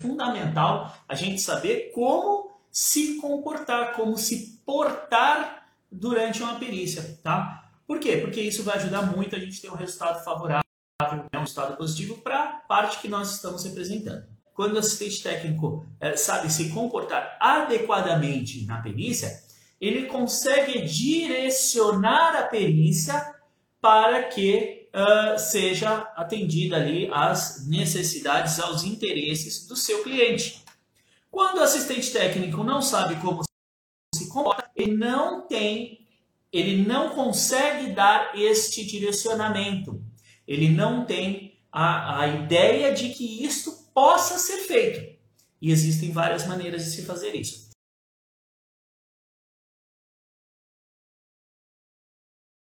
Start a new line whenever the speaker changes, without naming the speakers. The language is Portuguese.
fundamental a gente saber como se comportar, como se portar durante uma perícia, tá? Por quê? Porque isso vai ajudar muito a gente ter um resultado favorável, um resultado positivo para a parte que nós estamos representando. Quando o assistente técnico é, sabe se comportar adequadamente na perícia, ele consegue direcionar a perícia para que uh, seja atendida ali as necessidades, aos interesses do seu cliente. Quando o assistente técnico não sabe como se comporta, ele não tem, ele não consegue dar este direcionamento. Ele não tem a, a ideia de que isto possa ser feito. E existem várias maneiras de se fazer isso.